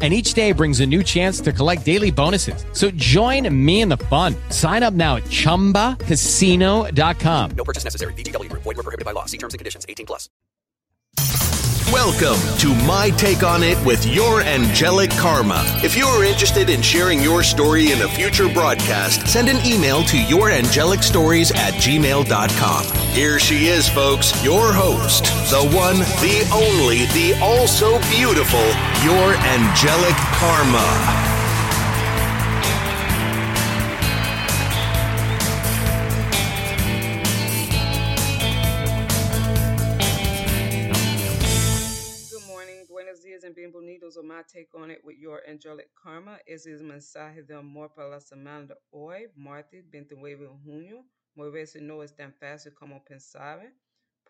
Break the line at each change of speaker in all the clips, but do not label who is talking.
and each day brings a new chance to collect daily bonuses. So join me in the fun. Sign up now at ChumbaCasino.com.
No purchase necessary. VGW. Void were prohibited by law. See terms and conditions. 18 plus.
Welcome to My Take on It with your angelic karma. If you are interested in sharing your story in a future broadcast, send an email to yourangelic.stories at gmail.com. Here she is, folks, your host, the one, the only, the also beautiful, your angelic karma.
Good morning, buenos días and bienvenidos a My Take on It with your angelic karma. Ese es el mensaje de amor para la semana de hoy, martes 29 de junio. Moverse no es tan fácil como pensaba,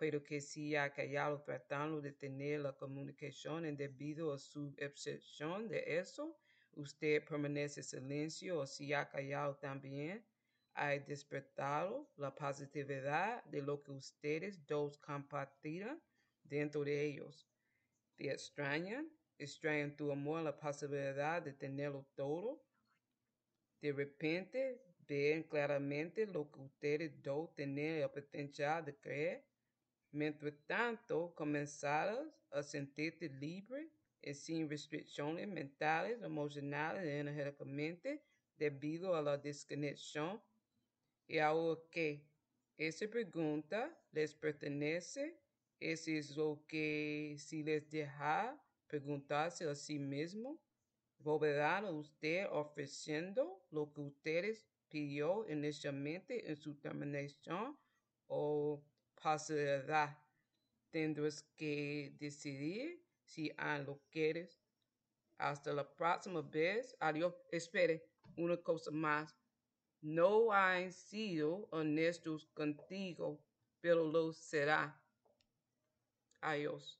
pero que si ha callado tratando de tener la comunicación y debido a su obsesión de eso, usted permanece silencio o si ha callado también, ha despertado la positividad de lo que ustedes dos compartirán dentro de ellos. Te extrañan, extrañan tu amor, la posibilidad de tenerlo todo. De repente ven claramente lo que ustedes dos tienen el potencial de creer. Mientras tanto, comenzarás a sentirte libre y sin restricciones mentales, emocionales y energéticamente debido a la desconexión. Y ahora que esa pregunta les pertenece, eso es lo que si les deja preguntarse a sí mismo, volverán a usted ofreciendo lo que ustedes pidió inicialmente en su terminación o posibilidad. Tendrás que decidir si aún lo quieres. Hasta la próxima vez. Adiós. Espere, una cosa más. No han sido honestos contigo, pero lo será. Adiós.